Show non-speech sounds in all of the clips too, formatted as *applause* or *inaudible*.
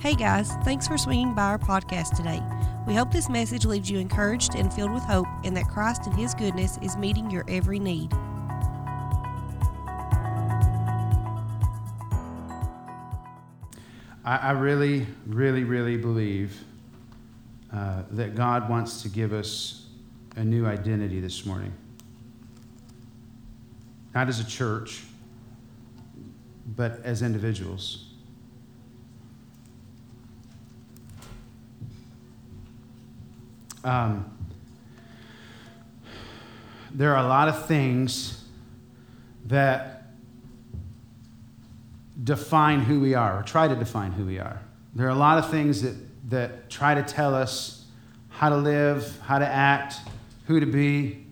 Hey guys, thanks for swinging by our podcast today. We hope this message leaves you encouraged and filled with hope, and that Christ and His goodness is meeting your every need. I, I really, really, really believe uh, that God wants to give us a new identity this morning. Not as a church, but as individuals. Um, there are a lot of things that define who we are or try to define who we are. There are a lot of things that, that try to tell us how to live, how to act, who to be.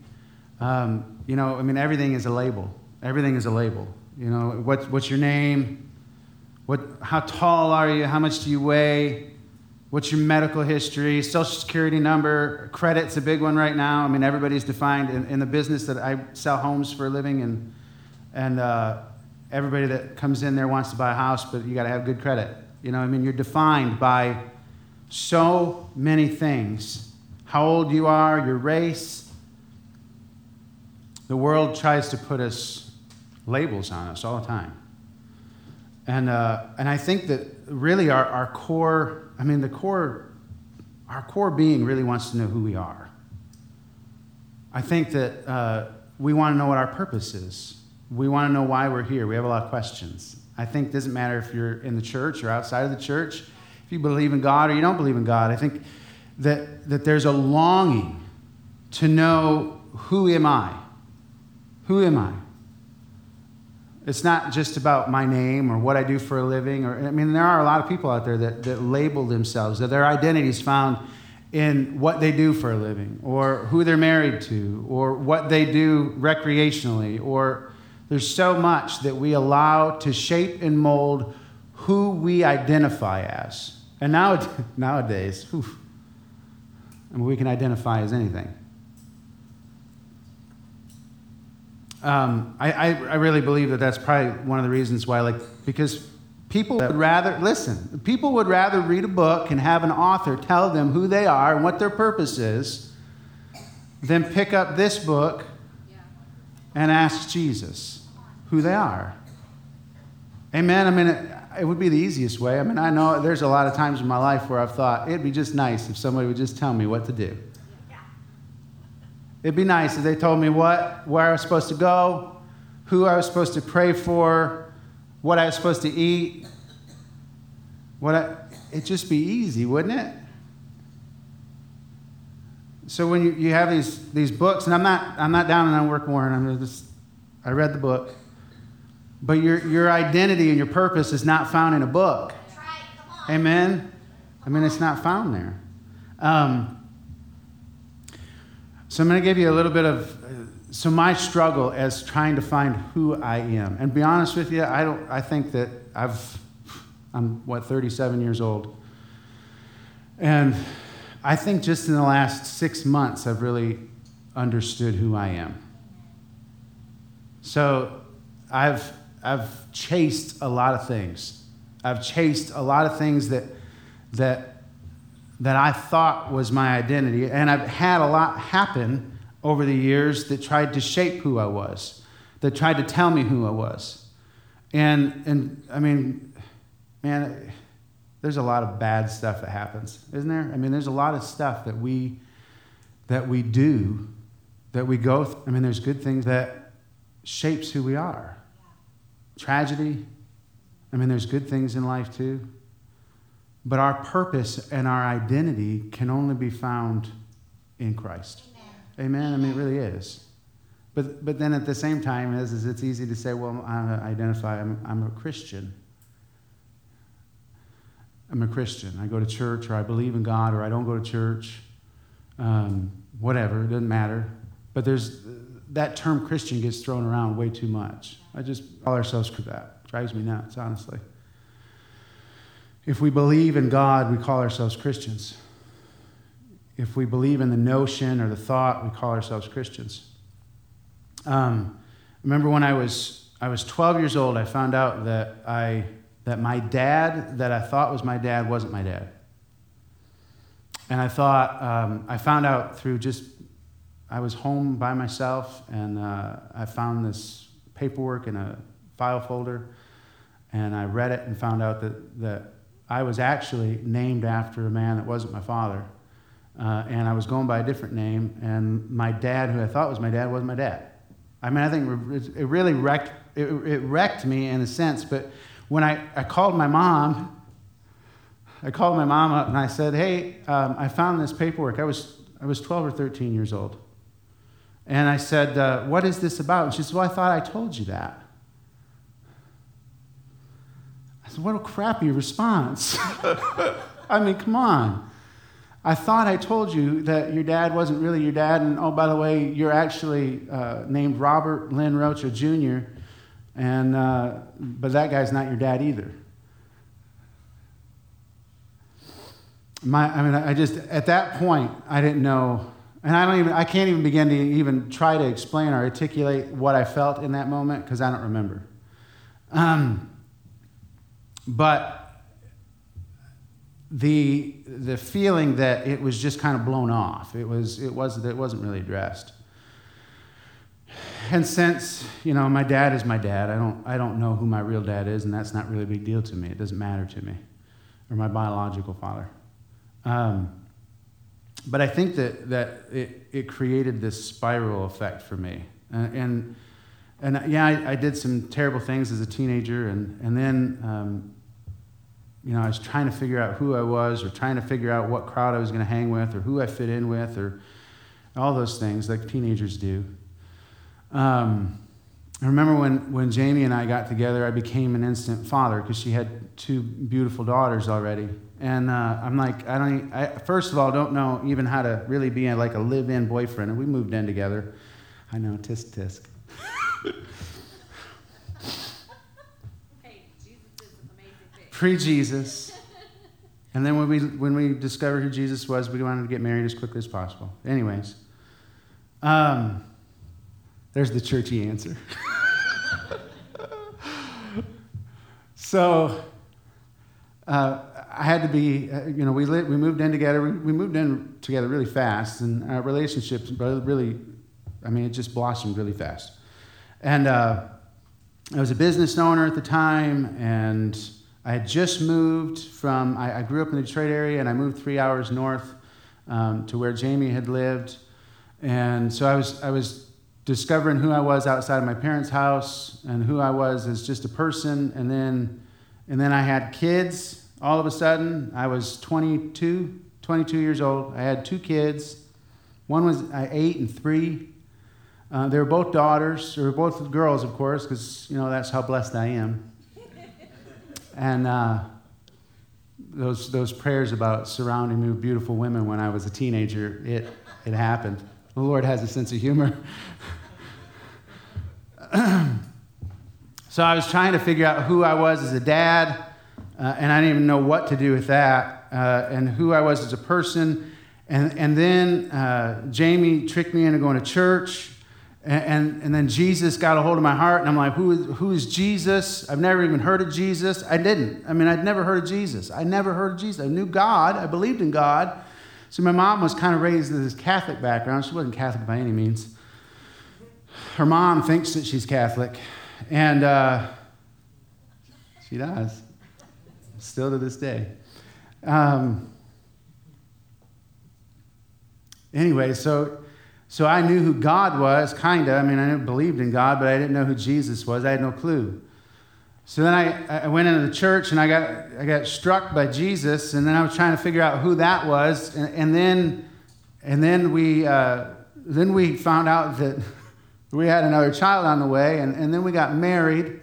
Um, you know, I mean, everything is a label. Everything is a label. You know, what, what's your name? What, how tall are you? How much do you weigh? What's your medical history? Social security number? Credit's a big one right now. I mean, everybody's defined in, in the business that I sell homes for a living, and, and uh, everybody that comes in there wants to buy a house, but you got to have good credit. You know, I mean, you're defined by so many things how old you are, your race. The world tries to put us labels on us all the time. And, uh, and I think that really our, our core, I mean, the core, our core being really wants to know who we are. I think that uh, we want to know what our purpose is. We want to know why we're here. We have a lot of questions. I think it doesn't matter if you're in the church or outside of the church, if you believe in God or you don't believe in God. I think that, that there's a longing to know who am I? Who am I? It's not just about my name or what I do for a living. Or, I mean, there are a lot of people out there that, that label themselves, that their identity is found in what they do for a living, or who they're married to, or what they do recreationally, or there's so much that we allow to shape and mold who we identify as. And now, *laughs* nowadays, whew, I mean, we can identify as anything. Um, I, I, I really believe that that's probably one of the reasons why, like, because people would rather, listen, people would rather read a book and have an author tell them who they are and what their purpose is than pick up this book and ask Jesus who they are. Amen. I mean, it, it would be the easiest way. I mean, I know there's a lot of times in my life where I've thought it'd be just nice if somebody would just tell me what to do. It'd be nice if they told me what, where I was supposed to go, who I was supposed to pray for, what I was supposed to eat. What I, it'd just be easy, wouldn't it? So when you, you have these, these books, and I'm not, I'm not down on Unwork Warren, I'm just, I read the book. But your, your identity and your purpose is not found in a book. Right, Amen? I mean, it's not found there. Um, so I'm going to give you a little bit of so my struggle as trying to find who I am. And be honest with you, I don't. I think that I've. I'm what 37 years old, and I think just in the last six months I've really understood who I am. So I've I've chased a lot of things. I've chased a lot of things that that that I thought was my identity. And I've had a lot happen over the years that tried to shape who I was, that tried to tell me who I was. And, and I mean, man, there's a lot of bad stuff that happens, isn't there? I mean, there's a lot of stuff that we, that we do, that we go through. I mean, there's good things that shapes who we are. Tragedy. I mean, there's good things in life too. But our purpose and our identity can only be found in Christ. Amen. Amen. I mean, it really is. But, but then at the same time, is, is it's easy to say, well, I identify, I'm, I'm a Christian. I'm a Christian. I go to church, or I believe in God, or I don't go to church. Um, whatever, it doesn't matter. But there's that term Christian gets thrown around way too much. I just call ourselves that. Drives me nuts, honestly. If we believe in God, we call ourselves Christians. If we believe in the notion or the thought, we call ourselves Christians. Um, remember when I was, I was 12 years old, I found out that I, that my dad, that I thought was my dad, wasn't my dad. And I thought, um, I found out through just, I was home by myself and uh, I found this paperwork in a file folder and I read it and found out that, that I was actually named after a man that wasn't my father. Uh, and I was going by a different name, and my dad, who I thought was my dad, wasn't my dad. I mean, I think it really wrecked, it, it wrecked me in a sense, but when I, I called my mom, I called my mom up and I said, Hey, um, I found this paperwork. I was, I was 12 or 13 years old. And I said, uh, What is this about? And she said, Well, I thought I told you that. I said, What a crappy response. *laughs* I mean, come on. I thought I told you that your dad wasn't really your dad, and oh, by the way, you're actually uh, named Robert Lynn Rocha Jr., and, uh, but that guy's not your dad either. My, I mean, I just, at that point, I didn't know, and I don't even, I can't even begin to even try to explain or articulate what I felt in that moment because I don't remember. Um, but the, the feeling that it was just kind of blown off. It, was, it, was, it wasn't really addressed. And since, you know, my dad is my dad, I don't, I don't know who my real dad is, and that's not really a big deal to me. It doesn't matter to me, or my biological father. Um, but I think that, that it, it created this spiral effect for me. And, and, and yeah, I, I, did some terrible things as a teenager, and, and then um, you know, I was trying to figure out who I was or trying to figure out what crowd I was going to hang with or who I fit in with or all those things like teenagers do. Um, I remember when, when Jamie and I got together, I became an instant father because she had two beautiful daughters already. And uh, I'm like, I don't, I, first of all, don't know even how to really be a, like a live in boyfriend. And we moved in together. I know, tisk tisk. *laughs* pre Jesus. And then when we, when we discovered who Jesus was, we wanted to get married as quickly as possible. Anyways, um, there's the churchy answer. *laughs* so uh, I had to be, uh, you know, we, lit, we moved in together. We, we moved in together really fast, and our relationship really, I mean, it just blossomed really fast. And uh, I was a business owner at the time, and I had just moved from, I, I, grew up in the Detroit area and I moved three hours north um, to where Jamie had lived. And so I was, I was discovering who I was outside of my parents' house and who I was as just a person. And then, and then I had kids all of a sudden. I was 22, 22 years old. I had two kids. One was uh, eight and three. Uh, they were both daughters. They were both girls, of course, because, you know, that's how blessed I am. And uh, those, those prayers about surrounding me with beautiful women when I was a teenager, it, it happened. The Lord has a sense of humor. *clears throat* so I was trying to figure out who I was as a dad, uh, and I didn't even know what to do with that, uh, and who I was as a person. And, and then uh, Jamie tricked me into going to church. And, and, and, then Jesus got a hold of my heart, and I'm like, who is, who is Jesus? I've never even heard of Jesus. I didn't. I mean, I'd never heard of Jesus. I never heard of Jesus. I knew God, I believed in God. So my mom was kind of raised in this Catholic background. She wasn't Catholic by any means. Her mom thinks that she's Catholic, and uh, she does, still to this day. Um, anyway, so so I knew who God was, kind of. I mean, I believed in God, but I didn't know who Jesus was. I had no clue. So then I, I went into the church and I got, I got struck by Jesus, and then I was trying to figure out who that was. And, and then, and then, we, uh, then we found out that *laughs* we had another child on the way, and, and then we got married.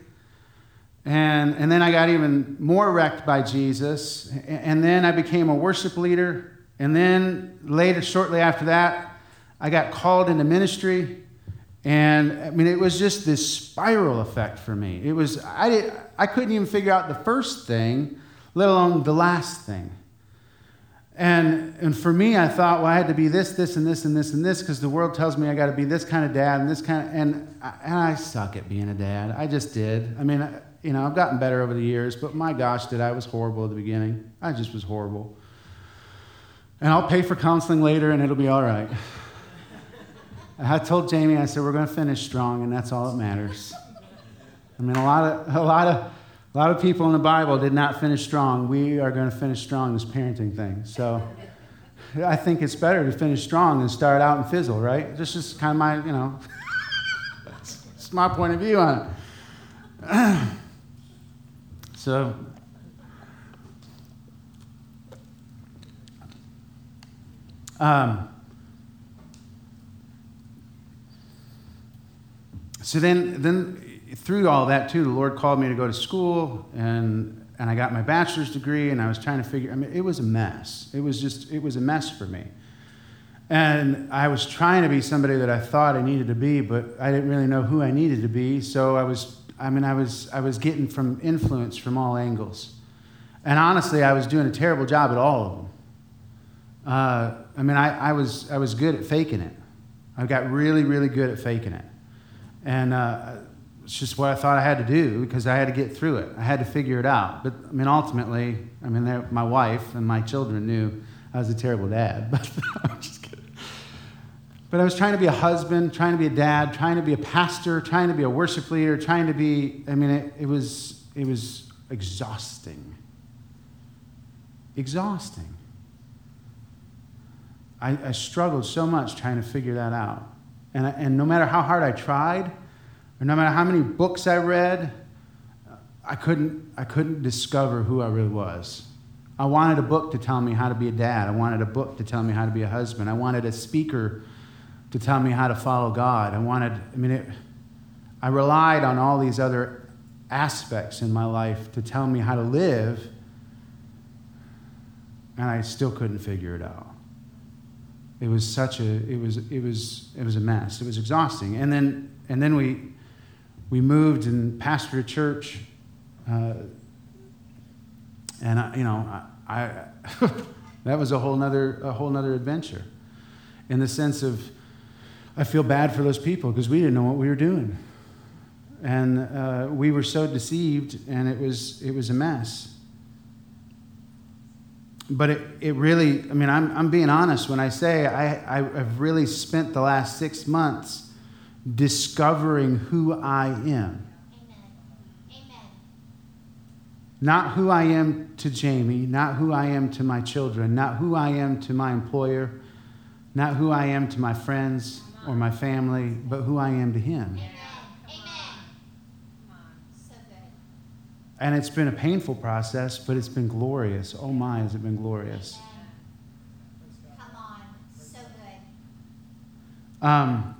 And, and then I got even more wrecked by Jesus. And then I became a worship leader. And then later, shortly after that, I got called into ministry. And I mean, it was just this spiral effect for me. It was, I, did, I couldn't even figure out the first thing, let alone the last thing. And, and for me, I thought, well, I had to be this, this, and this, and this, and this, because the world tells me I got to be this kind of dad and this kind of, and, and I suck at being a dad. I just did. I mean, you know, I've gotten better over the years, but my gosh, did I was horrible at the beginning. I just was horrible. And I'll pay for counseling later and it'll be all right. I told Jamie, I said, we're going to finish strong, and that's all that matters. I mean, a lot of, a lot of, a lot of people in the Bible did not finish strong. We are going to finish strong this parenting thing. So I think it's better to finish strong than start out and fizzle, right? This is kind of my, you know, *laughs* it's my point of view on it. *clears throat* so um, so then, then through all that too, the Lord called me to go to school, and and I got my bachelor's degree, and I was trying to figure. I mean, it was a mess. It was just, it was a mess for me. And I was trying to be somebody that I thought I needed to be, but I didn't really know who I needed to be. So I was, I mean, I was, I was getting from influence from all angles. And honestly, I was doing a terrible job at all of them. Uh, I mean, I, I, was, I was good at faking it. I got really, really good at faking it. And uh, it's just what I thought I had to do because I had to get through it. I had to figure it out. But I mean, ultimately, I mean, my wife and my children knew I was a terrible dad. *laughs* But I'm just kidding. But I was trying to be a husband, trying to be a dad, trying to be a pastor, trying to be a worship leader, trying to be. I mean, it, it was it was exhausting. Exhausting. I, I struggled so much trying to figure that out. And, I, and no matter how hard I tried, or no matter how many books I read, I couldn't, I couldn't discover who I really was. I wanted a book to tell me how to be a dad. I wanted a book to tell me how to be a husband. I wanted a speaker to tell me how to follow God. I wanted, I mean, it, I relied on all these other aspects in my life to tell me how to live, and I still couldn't figure it out. It was such a, it was, it was, it was a mess. It was exhausting. And then, and then we, we moved and pastored a church. Uh, and, I, you know, I, I *laughs* that was a whole, nother, a whole nother adventure in the sense of I feel bad for those people because we didn't know what we were doing. And uh, we were so deceived, and it was, it was a mess. But it, it really, I mean, I'm, I'm being honest when I say I, I've really spent the last six months discovering who I am. Not who I am to Jamie, not who I am to my children, not who I am to my employer, not who I am to my friends or my family, but who I am to him. And it's been a painful process, but it's been glorious. Oh my, has it been glorious? Come on, so good. Um,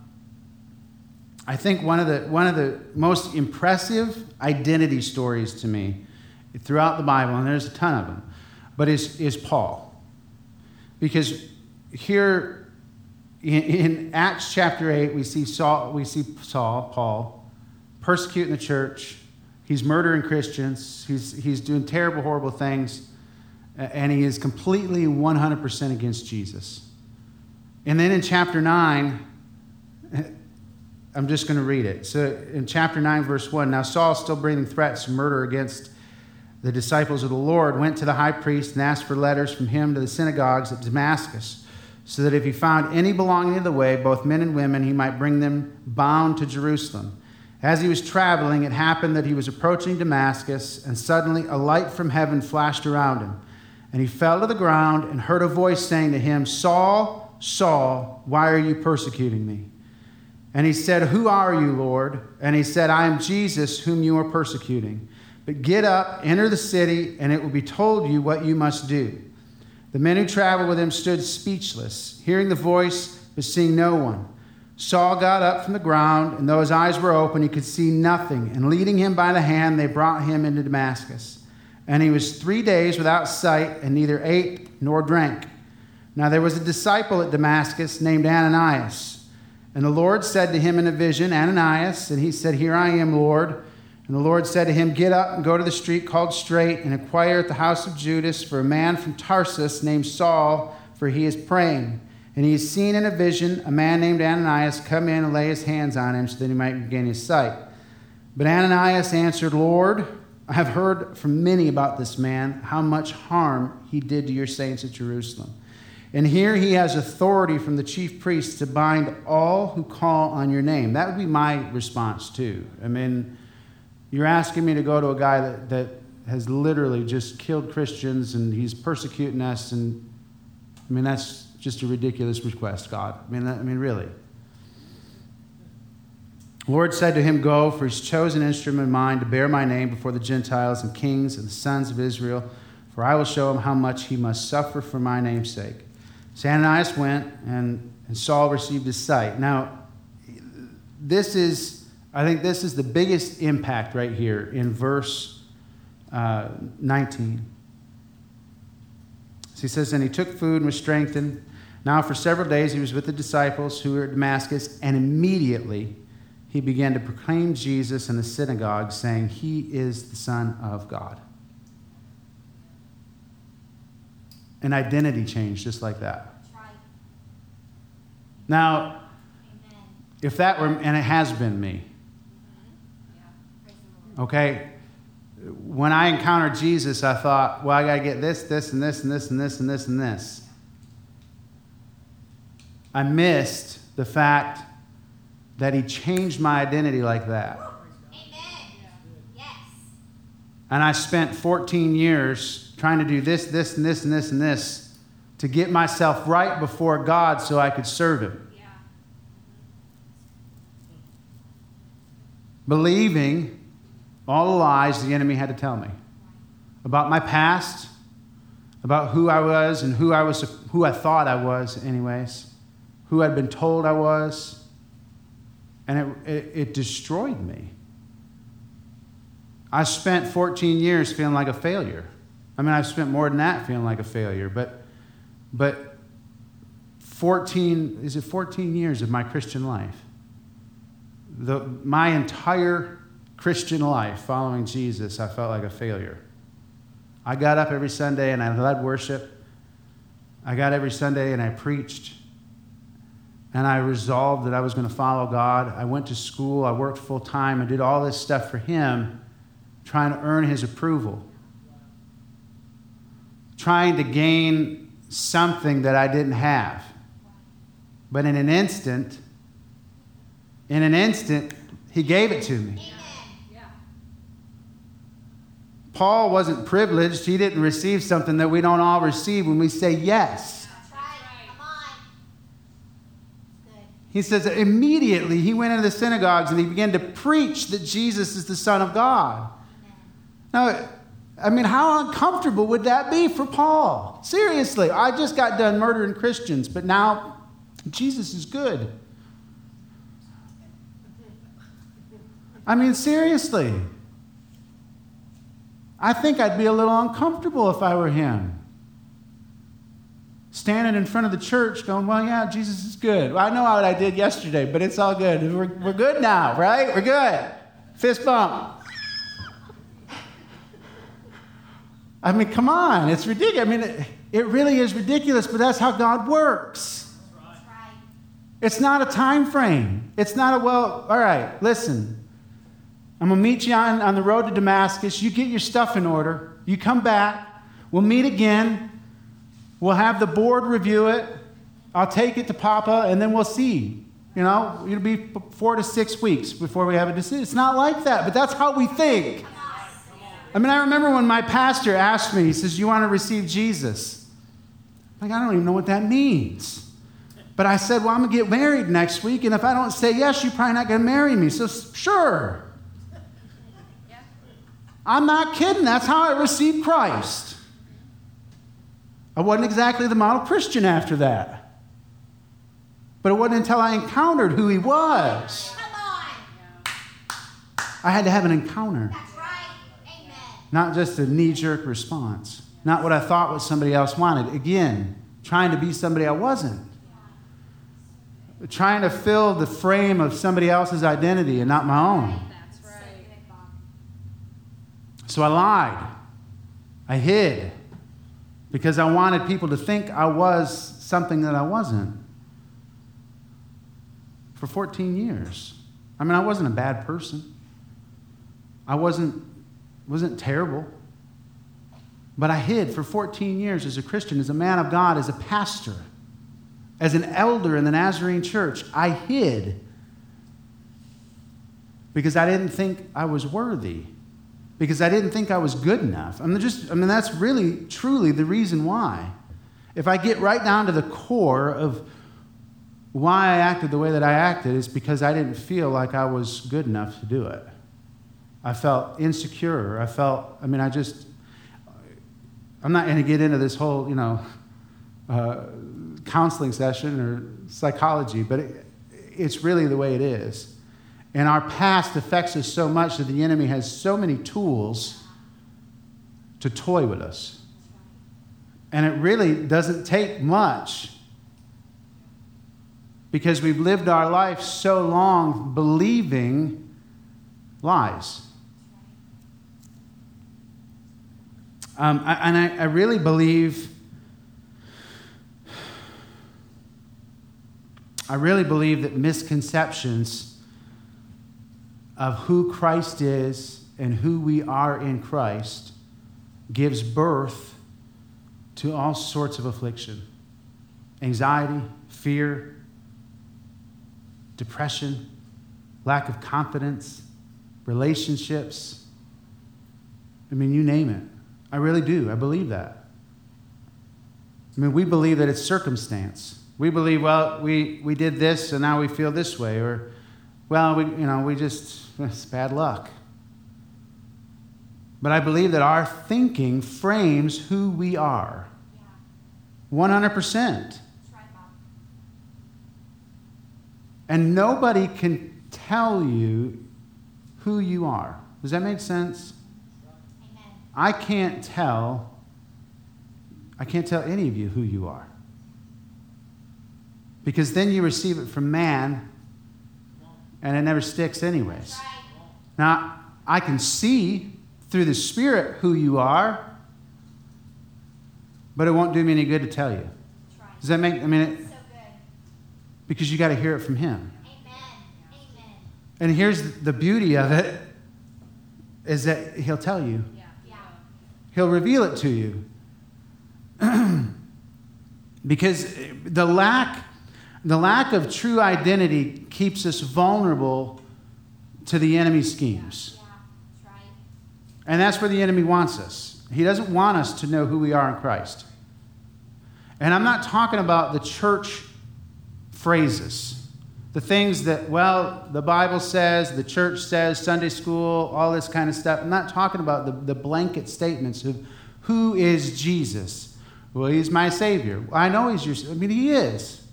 I think one of the, one of the most impressive identity stories to me throughout the Bible, and there's a ton of them, but is, is Paul. Because here in, in Acts chapter 8, we see Saul, we see Saul, Paul, persecuting the church. He's murdering Christians. He's, he's doing terrible, horrible things. And he is completely 100% against Jesus. And then in chapter 9, *laughs* I'm just going to read it. So in chapter 9, verse 1 Now Saul, still bringing threats of murder against the disciples of the Lord, went to the high priest and asked for letters from him to the synagogues at Damascus, so that if he found any belonging to the way, both men and women, he might bring them bound to Jerusalem. As he was traveling, it happened that he was approaching Damascus, and suddenly a light from heaven flashed around him. And he fell to the ground and heard a voice saying to him, Saul, Saul, why are you persecuting me? And he said, Who are you, Lord? And he said, I am Jesus, whom you are persecuting. But get up, enter the city, and it will be told you what you must do. The men who traveled with him stood speechless, hearing the voice, but seeing no one. Saul got up from the ground, and though his eyes were open, he could see nothing. And leading him by the hand, they brought him into Damascus. And he was three days without sight, and neither ate nor drank. Now there was a disciple at Damascus named Ananias. And the Lord said to him in a vision, Ananias, and he said, Here I am, Lord. And the Lord said to him, Get up and go to the street called Straight, and inquire at the house of Judas for a man from Tarsus named Saul, for he is praying. And he seen in a vision a man named Ananias come in and lay his hands on him so that he might regain his sight. But Ananias answered, Lord, I have heard from many about this man, how much harm he did to your saints at Jerusalem. And here he has authority from the chief priests to bind all who call on your name. That would be my response, too. I mean, you're asking me to go to a guy that, that has literally just killed Christians and he's persecuting us. And I mean, that's just a ridiculous request, God. I mean, I mean, really. Lord said to him, Go, for he's chosen instrument of mine to bear my name before the Gentiles and kings and the sons of Israel, for I will show him how much he must suffer for my name's sake. So Ananias went, and, and Saul received his sight. Now, this is, I think this is the biggest impact right here in verse uh, 19. So he says, And he took food and was strengthened. Now, for several days, he was with the disciples who were at Damascus, and immediately, he began to proclaim Jesus in the synagogue, saying, He is the Son of God. An identity change just like that. Right. Now, Amen. if that were, and it has been me, okay, when I encountered Jesus, I thought, well, I got to get this, this, and this, and this, and this, and this, and this. I missed the fact that He changed my identity like that. Amen. Yes. And I spent 14 years trying to do this, this, and this, and this, and this to get myself right before God so I could serve Him. Yeah. Believing all the lies the enemy had to tell me about my past, about who I was and who I was, who I thought I was, anyways, who I'd been told I was and it, it, it destroyed me. I spent 14 years feeling like a failure. I mean, I've spent more than that feeling like a failure, but, but 14, is it 14 years of my Christian life? The, my entire Christian life following Jesus, I felt like a failure. I got up every Sunday and I led worship. I got every Sunday and I preached and I resolved that I was going to follow God. I went to school, I worked full time, I did all this stuff for Him, trying to earn His approval, trying to gain something that I didn't have. But in an instant, in an instant, He gave it to me. Paul wasn't privileged. He didn't receive something that we don't all receive when we say yes. He says immediately he went into the synagogues and he began to preach that Jesus is the Son of God. Now, I mean, how uncomfortable would that be for Paul? Seriously, I just got done murdering Christians, but now Jesus is good. I mean, seriously. I think I'd be a little uncomfortable if I were him standing in front of the church going, Well, yeah, Jesus is good. Well, I know what I did yesterday, but it's all good. We're, we're good now, right? We're good. Fist bump. I mean, come on. It's ridiculous. I mean, it, it really is ridiculous, but that's how God works. It's not a time frame. It's not a, well, all right, listen. I'm going to meet you on, on the road to Damascus. You get your stuff in order. You come back. We'll meet again. We'll have the board review it. I'll take it to Papa, and then we'll see. You know, it'll be four to six weeks before we have a decision. It's not like that, but that's how we think. I mean, I remember when my pastor asked me, he says, You want to receive Jesus? I'm like, I don't even know what that means. But I said, Well, I'm going to get married next week, and if I don't say yes, you're probably not going to marry me. So, sure. I'm not kidding. That's how I received Christ. I wasn't exactly the model Christian after that. But it wasn't until I encountered who he was. I had to have an encounter. Not just a knee jerk response. Not what I thought what somebody else wanted. Again, trying to be somebody I wasn't. Trying to fill the frame of somebody else's identity and not my own. So I lied. I hid because I wanted people to think I was something that I wasn't for 14 years. I mean, I wasn't a bad person. I wasn't, wasn't terrible. But I hid for 14 years as a Christian, as a man of God, as a pastor, as an elder in the Nazarene church. I hid because I didn't think I was worthy, because I didn't think I was good enough. I mean, just, I mean, that's really, truly the reason why. If I get right down to the core of why I acted the way that I acted, it's because I didn't feel like I was good enough to do it. I felt insecure. I felt, I mean, I just, I'm not going to get into this whole, you know, uh, counseling session or psychology, but it, it's really the way it is. And our past affects us so much that the enemy has so many tools to toy with us. And it really doesn't take much because we've lived our life so long believing lies. Um, I, and I, I really believe, I really believe that misconceptions of who Christ is and who we are in Christ gives birth to all sorts of affliction anxiety, fear, depression, lack of confidence, relationships. I mean, you name it. I really do. I believe that. I mean, we believe that it's circumstance. We believe, well, we, we did this and now we feel this way, or, well, we, you know, we just, it's bad luck. But I believe that our thinking frames who we are. 100%. And nobody can tell you who you are. Does that make sense? I can't tell I can't tell any of you who you are. Because then you receive it from man and it never sticks anyways. Now, I can see through the spirit who you are, but it won't do me any good to tell you. Does that make I mean it, because you got to hear it from Him. Amen. Amen. And here's the beauty of it is that He'll tell you. He'll reveal it to you. *clears throat* because the lack, the lack of true identity keeps us vulnerable to the enemy's schemes. And that's where the enemy wants us. He doesn't want us to know who we are in Christ. And I'm not talking about the church phrases. The things that, well, the Bible says, the church says, Sunday school, all this kind of stuff. I'm not talking about the, the blanket statements of who is Jesus? Well, he's my Savior. I know he's your I mean, he is.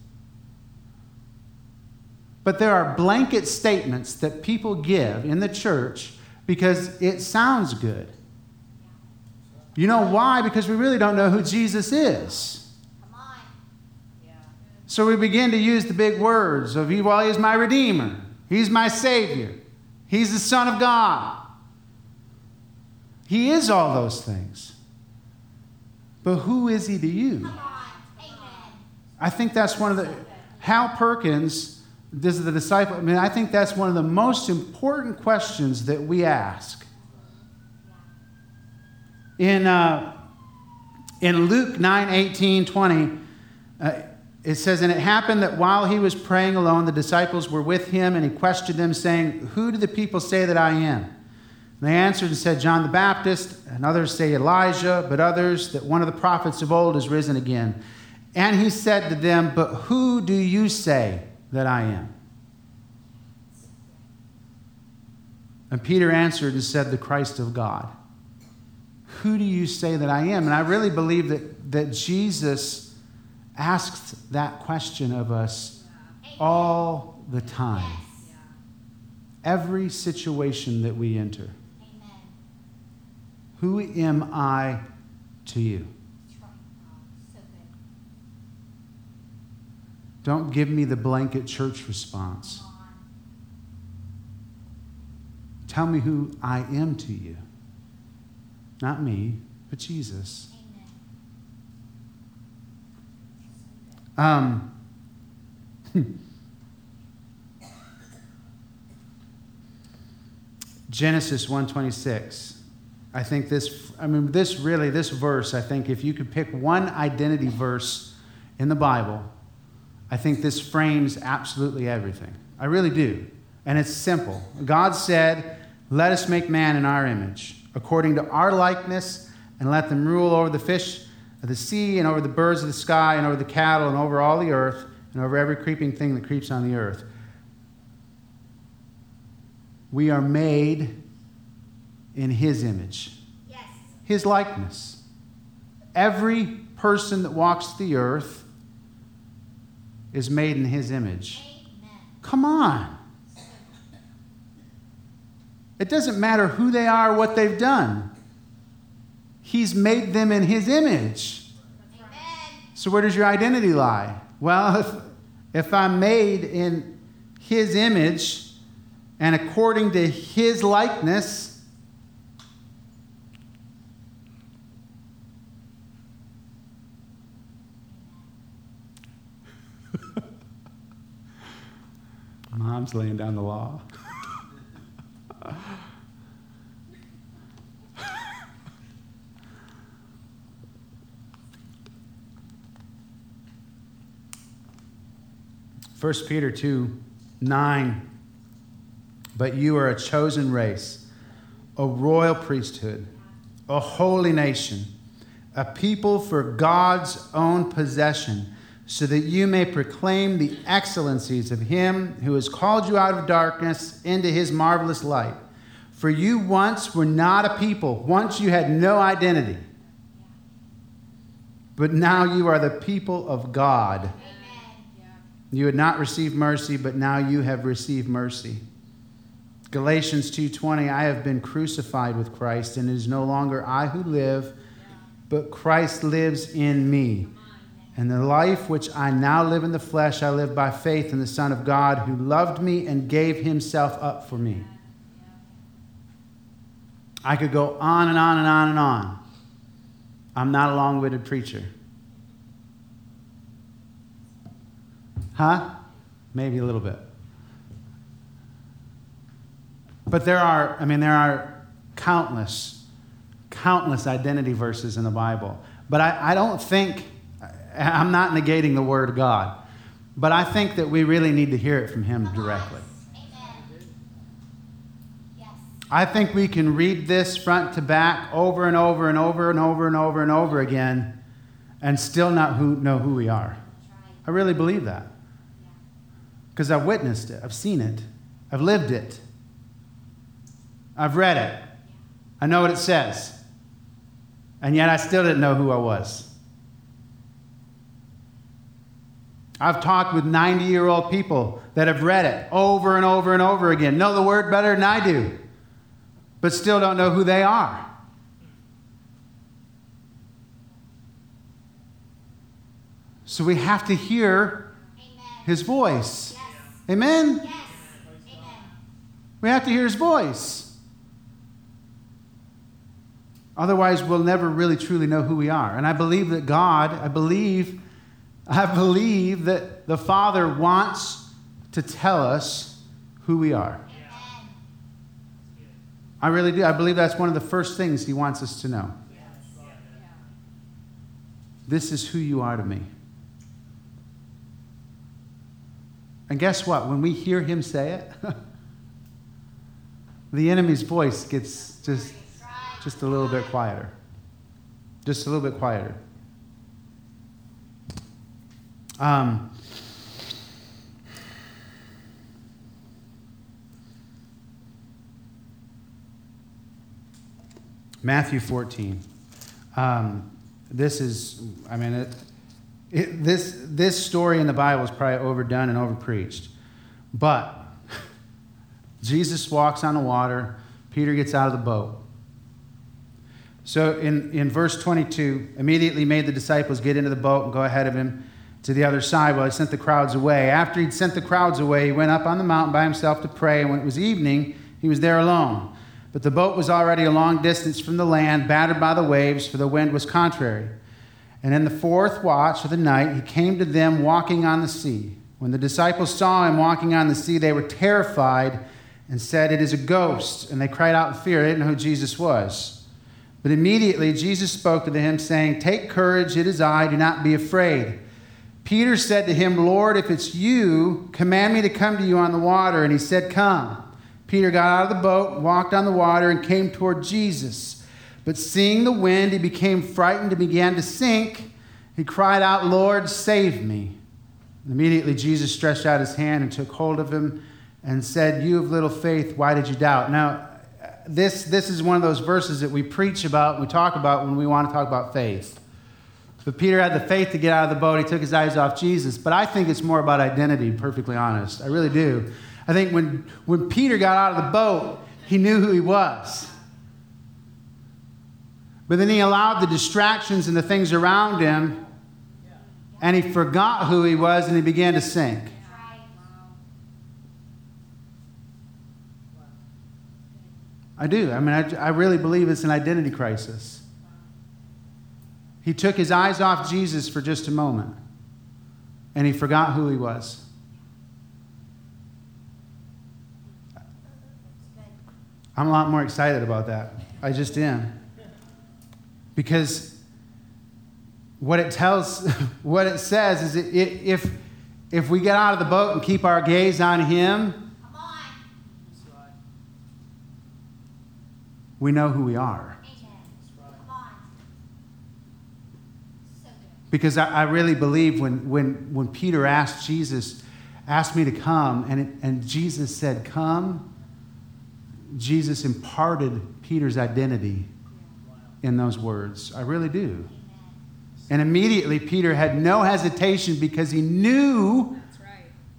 But there are blanket statements that people give in the church because it sounds good. You know why? Because we really don't know who Jesus is. So we begin to use the big words of, well, he's my Redeemer, he's my Savior, he's the Son of God. He is all those things. But who is he to you? I think that's one of the. Hal Perkins, this is the disciple. I mean, I think that's one of the most important questions that we ask. In, uh, in Luke 9 18, 20, uh, it says, And it happened that while he was praying alone, the disciples were with him, and he questioned them, saying, Who do the people say that I am? And they answered and said, John the Baptist, and others say Elijah, but others that one of the prophets of old is risen again. And he said to them, But who do you say that I am? And Peter answered and said, The Christ of God. Who do you say that I am? And I really believe that, that Jesus asks that question of us all the time. Every situation that we enter. Who am I to you? Don't give me the blanket church response. Tell me who I am to you. Not me, but Jesus. Um, *laughs* Genesis 126. I think this, I mean, this really, this verse, I think if you could pick one identity verse in the Bible, I think this frames absolutely everything. I really do. And it's simple. God said, Let us make man in our image, according to our likeness, and let them rule over the fish of the sea, and over the birds of the sky, and over the cattle, and over all the earth, and over every creeping thing that creeps on the earth. We are made in His image, Yes. His likeness. Every person that walks the earth is made in His image. Come on. It doesn't matter who they are, what they've done. He's made them in His image. So, where does your identity lie? Well, if, if I'm made in His image and according to His likeness, Mom's laying down the law. First Peter 2 9. But you are a chosen race, a royal priesthood, a holy nation, a people for God's own possession, so that you may proclaim the excellencies of Him who has called you out of darkness into His marvelous light. For you once were not a people, once you had no identity. But now you are the people of God. Amen. You had not received mercy, but now you have received mercy. Galatians 2:20 I have been crucified with Christ and it is no longer I who live but Christ lives in me. And the life which I now live in the flesh I live by faith in the Son of God who loved me and gave himself up for me. I could go on and on and on and on. I'm not a long-winded preacher. Huh? Maybe a little bit. But there are, I mean, there are countless, countless identity verses in the Bible. But I, I don't think, I'm not negating the Word of God, but I think that we really need to hear it from Him directly. I think we can read this front to back over and over and over and over and over and over again and still not who, know who we are. I really believe that because I've witnessed it, I've seen it, I've lived it, I've read it, I know what it says, and yet I still didn't know who I was. I've talked with 90 year old people that have read it over and over and over again, know the word better than I do, but still don't know who they are. So we have to hear Amen. his voice. Yes. Amen? Yes. Amen. We have to hear his voice. Otherwise, we'll never really truly know who we are. And I believe that God, I believe, I believe that the Father wants to tell us who we are. I really do. I believe that's one of the first things he wants us to know. This is who you are to me. And guess what? When we hear him say it, *laughs* the enemy's voice gets just, just a little bit quieter. Just a little bit quieter. Um, Matthew 14. Um, this is, I mean, it, it, this, this story in the Bible is probably overdone and overpreached. But *laughs* Jesus walks on the water, Peter gets out of the boat. So in, in verse 22, immediately made the disciples get into the boat and go ahead of him to the other side while he sent the crowds away. After he'd sent the crowds away, he went up on the mountain by himself to pray, and when it was evening, he was there alone. But the boat was already a long distance from the land, battered by the waves, for the wind was contrary. And in the fourth watch of the night, he came to them walking on the sea. When the disciples saw him walking on the sea, they were terrified and said, It is a ghost. And they cried out in fear. They didn't know who Jesus was. But immediately Jesus spoke to them, saying, Take courage, it is I, do not be afraid. Peter said to him, Lord, if it's you, command me to come to you on the water. And he said, Come. Peter got out of the boat, walked on the water, and came toward Jesus. But seeing the wind, he became frightened and began to sink. He cried out, Lord, save me. Immediately Jesus stretched out his hand and took hold of him and said, You of little faith, why did you doubt? Now, this, this is one of those verses that we preach about, we talk about when we want to talk about faith. But Peter had the faith to get out of the boat. He took his eyes off Jesus. But I think it's more about identity, perfectly honest. I really do. I think when, when Peter got out of the boat, he knew who he was. But then he allowed the distractions and the things around him, and he forgot who he was and he began to sink. I do. I mean, I, I really believe it's an identity crisis. He took his eyes off Jesus for just a moment, and he forgot who he was. I'm a lot more excited about that. I just am. Because what it tells, *laughs* what it says is that i- if, if we get out of the boat and keep our gaze on him, on. we know who we are. Amen. Come on. So good. Because I, I really believe when, when, when Peter asked Jesus, asked me to come, and, it, and Jesus said, Come, Jesus imparted Peter's identity in those words. I really do. And immediately Peter had no hesitation because he knew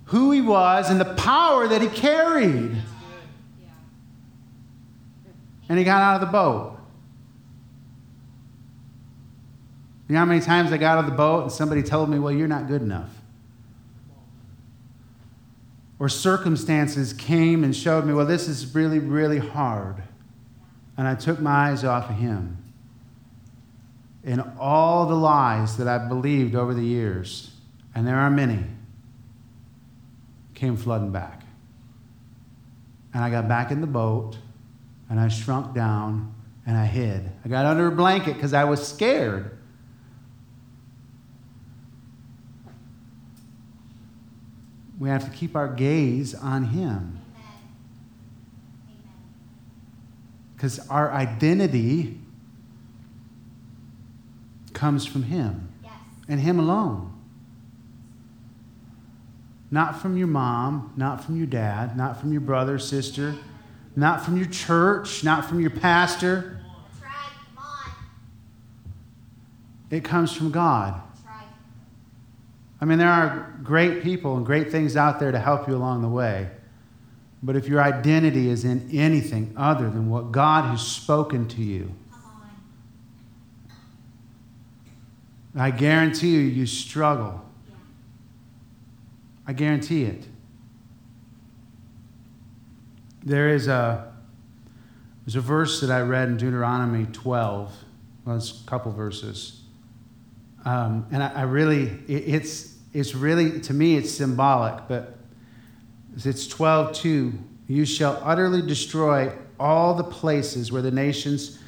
who he was and the power that he carried. And he got out of the boat. You know how many times I got out of the boat and somebody told me, Well, you're not good enough? Or circumstances came and showed me, Well, this is really, really hard. And I took my eyes off of him. And all the lies that I've believed over the years, and there are many, came flooding back. And I got back in the boat, and I shrunk down, and I hid. I got under a blanket because I was scared. We have to keep our gaze on Him Amen. Amen. because our identity comes from Him Yes. and Him alone. Not from your mom, not from your dad, not from your brother, sister, not from your church, not from your pastor. Right. Come on. It comes from God. I mean, there are great people and great things out there to help you along the way. But if your identity is in anything other than what God has spoken to you, I guarantee you, you struggle. I guarantee it. There is a there's a verse that I read in Deuteronomy 12. Well, it's a couple verses, um, and I, I really it, it's it's really to me it's symbolic, but it's 12 2. You shall utterly destroy all the places where the nations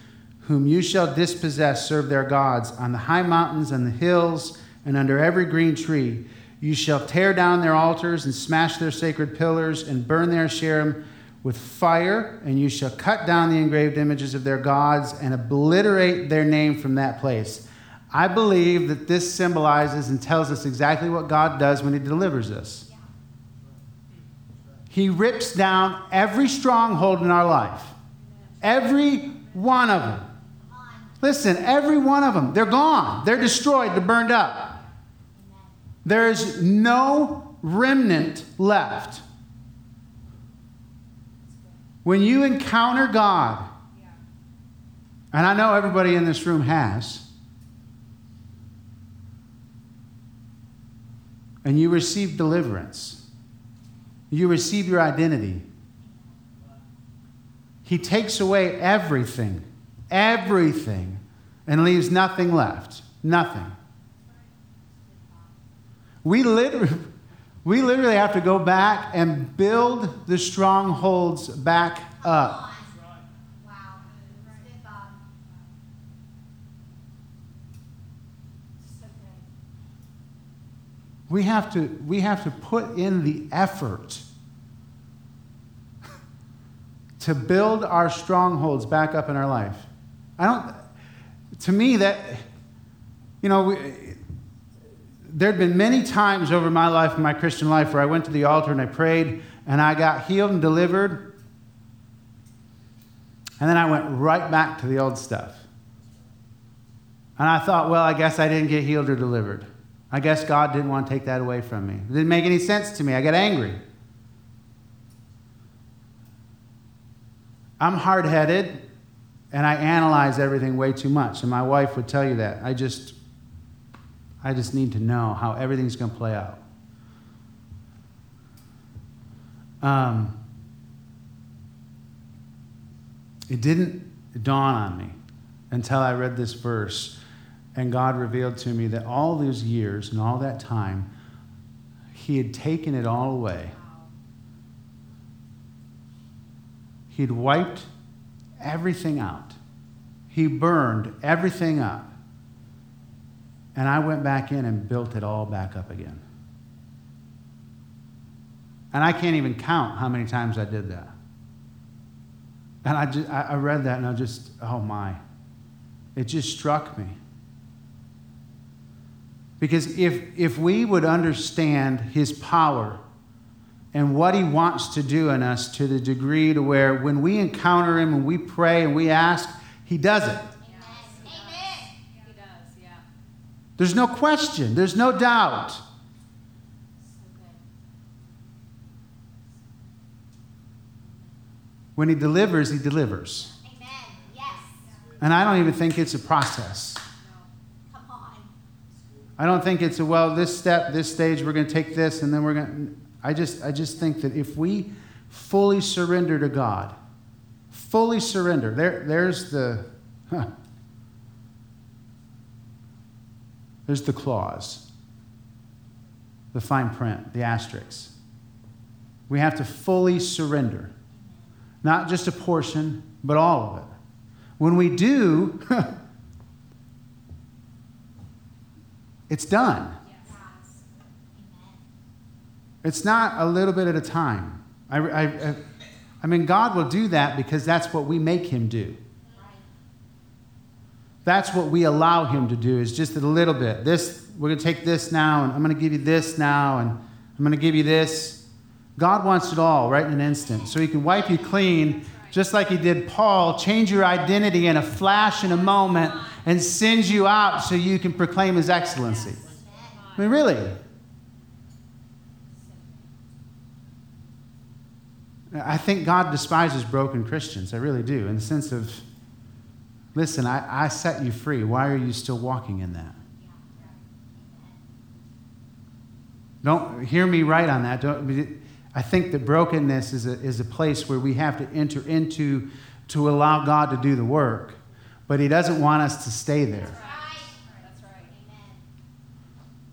whom you shall dispossess serve their gods on the high mountains and the hills and under every green tree. You shall tear down their altars and smash their sacred pillars and burn their Asherim with fire, and you shall cut down the engraved images of their gods and obliterate their name from that place. I believe that this symbolizes and tells us exactly what God does when He delivers us. He rips down every stronghold in our life, every one of them. Listen, every one of them, they're gone. They're destroyed, they're burned up. There is no remnant left. When you encounter God, and I know everybody in this room has, and you receive deliverance, you receive your identity. He takes away everything, everything, and leaves nothing left. Nothing. We literally, We literally have to go back and build the strongholds back up. Come on. Wow. That's good, Bob. So good. We have to, we have to put in the effort to build our strongholds back up in our life. I don't, to me, that, you know, there'd been many times over my life, my Christian life, where I went to the altar and I prayed and I got healed and delivered. And then I went right back to the old stuff. And I thought, well, I guess I didn't get healed or delivered. I guess God didn't want to take that away from me. It didn't make any sense to me. I got angry. I'm hard headed and I analyze everything way too much. And my wife would tell you that. I just, I just need to know how everything's going to play out. Um, it didn't dawn on me until I read this verse and God revealed to me that all those years and all that time, He had taken it all away. He'd wiped everything out. He burned everything up. And I went back in and built it all back up again. And I can't even count how many times I did that. And I, just, I read that and I just, oh my. It just struck me. Because if, if we would understand his power and what he wants to do in us to the degree to where when we encounter him and we pray and we ask, he does it. Amen. He does, yeah. There's no question, there's no doubt. So. When he delivers, he delivers. Amen. Yes. And I don't even think it's a process. I don't think it's a well, this step, this stage, we're going to take this, and then we're going to. I just, I just think that if we fully surrender to God, fully surrender, there, there's the, huh, there's the clause, the fine print, the asterisk. We have to fully surrender, not just a portion, but all of it. When we do, *laughs* it's done. It's not a little bit at a time. I, I, I, mean, God will do that because that's what we make Him do. That's what we allow Him to do, is just a little bit. This, we're going to take this now, and I'm going to give you this now, and I'm going to give you this. God wants it all right in an instant. So He can wipe you clean, just like He did Paul, change your identity in a flash, in a moment, and sends you out so you can proclaim His excellency. I mean, really. I think God despises broken Christians. I really do, in the sense of, listen, I, I set you free. Why are you still walking in that? Don't hear me right on that. Don't, I think that brokenness is a, is a place where we have to enter into to allow God to do the work, but He doesn't want us to stay there. That's right. That's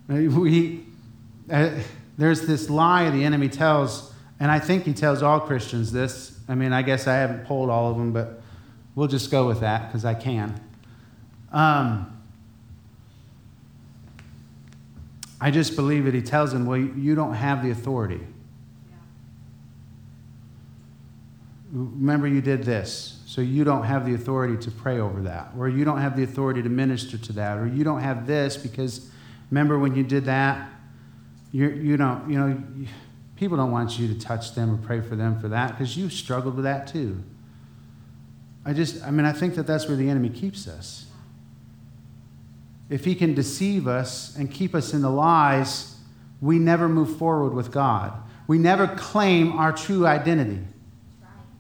right. Amen. We, uh, there's this lie the enemy tells, and I think he tells all Christians this. I mean, I guess I haven't polled all of them, but we'll just go with that because I can. Um, I just believe that he tells them, well, you don't have the authority. Yeah. Remember, you did this, so you don't have the authority to pray over that, or you don't have the authority to minister to that, or you don't have this because remember when you did that, you you don't you know people don't want you to touch them or pray for them for that because you struggled with that too. I just I mean I think that that's where the enemy keeps us. If he can deceive us and keep us in the lies, we never move forward with God. We never claim our true identity.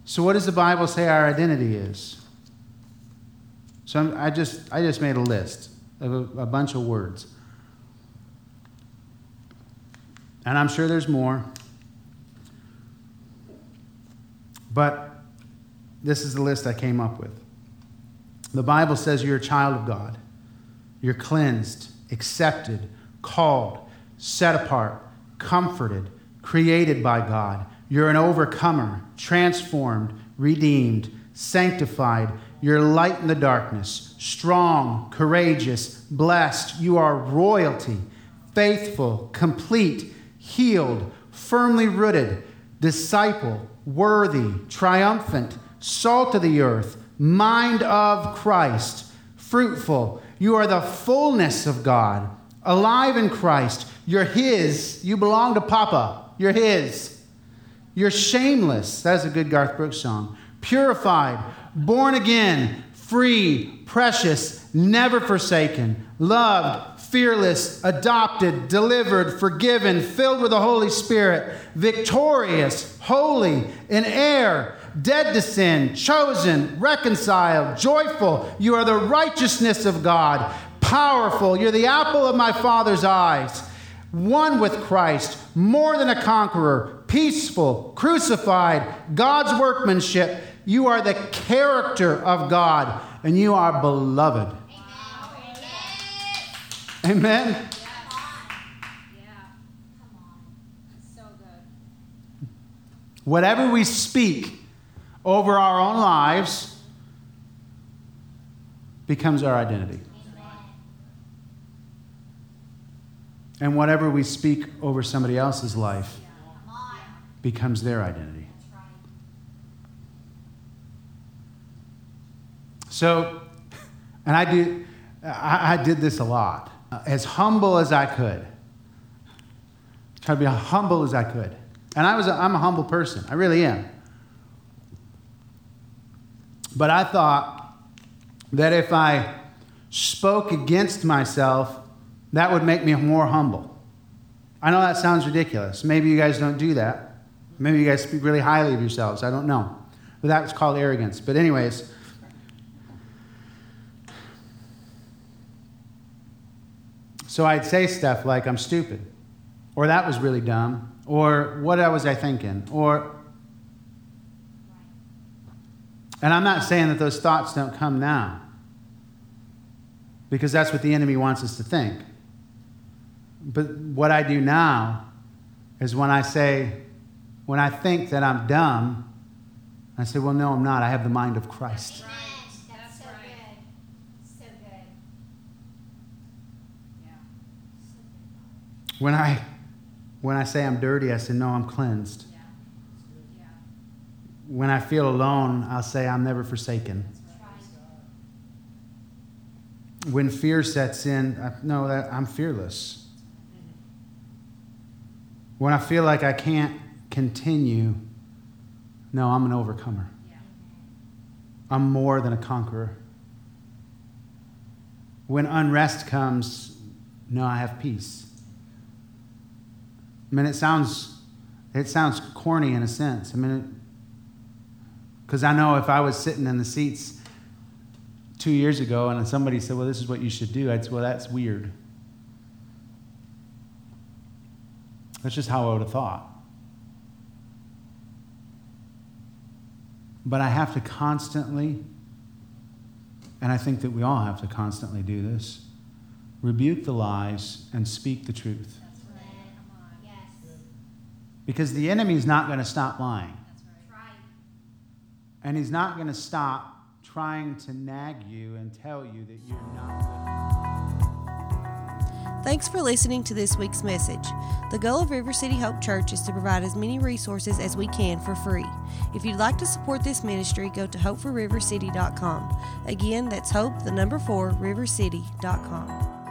So, what does the Bible say our identity is? So, I'm, I just I just made a list of a, a bunch of words, and I'm sure there's more. But this is the list I came up with. The Bible says you're a child of God. You're cleansed, accepted, called, set apart, comforted, created by God. You're an overcomer, transformed, redeemed, sanctified. You're light in the darkness, strong, courageous, blessed. You are royalty, faithful, complete, healed, firmly rooted, disciple, worthy, triumphant, salt of the earth, mind of Christ, fruitful. You are the fullness of God, alive in Christ. You're His. You belong to Papa. You're His. You're shameless. That's a good Garth Brooks song. Purified, born again, free, precious, never forsaken, loved, fearless, adopted, delivered, forgiven, filled with the Holy Spirit, victorious, holy, an heir, dead to sin, chosen, reconciled, joyful. You are the righteousness of God, powerful. You're the apple of my Father's eyes, one with Christ, more than a conqueror, peaceful, crucified, God's workmanship. You are the character of God, and you are beloved. Amen. Good. Whatever we speak over our own lives becomes our identity. And whatever we speak over somebody else's life becomes their identity. So, and I did, I, I did this a lot, as humble as I could. Try to be humble as I could. And I was, a, I'm a humble person. I really am. But I thought that if I spoke against myself, that would make me more humble. I know that sounds ridiculous. Maybe you guys don't do that. Maybe you guys speak really highly of yourselves. I don't know. But that's called arrogance. But, anyways, So I'd say stuff like, I'm stupid, or that was really dumb, or what was I thinking, or. And I'm not saying that those thoughts don't come now, because that's what the enemy wants us to think. But what I do now is when I say, when I think that I'm dumb, I say, well, no, I'm not. I have the mind of Christ. Amen. That's, That's so right. good. So good. Yeah. When I, when I say I'm dirty, I say, no, I'm cleansed. Yeah. Yeah. When I feel alone, I'll say, I'm never forsaken. Right. When fear sets in, I know that I'm fearless. When I feel like I can't continue, no, I'm an overcomer. Yeah. I'm more than a conqueror. When unrest comes, no, I have peace. I mean, it sounds, it sounds corny in a sense. I mean, because I know if I was sitting in the seats two years ago and somebody said, well, this is what you should do, I'd say, well, that's weird. That's just how I would have thought. But I have to constantly, and I think that we all have to constantly do this, rebuke the lies and speak the truth. That's right. Yes. Because the enemy's not going to stop lying. That's right. That's right. And he's not going to stop trying to nag you and tell you that you're not good. Thanks for listening to this week's message. The goal of River City Hope Church is to provide as many resources as we can for free. If you'd like to support this ministry, go to hope4rivercity.com. Again, that's hope, the number four, rivercity.com.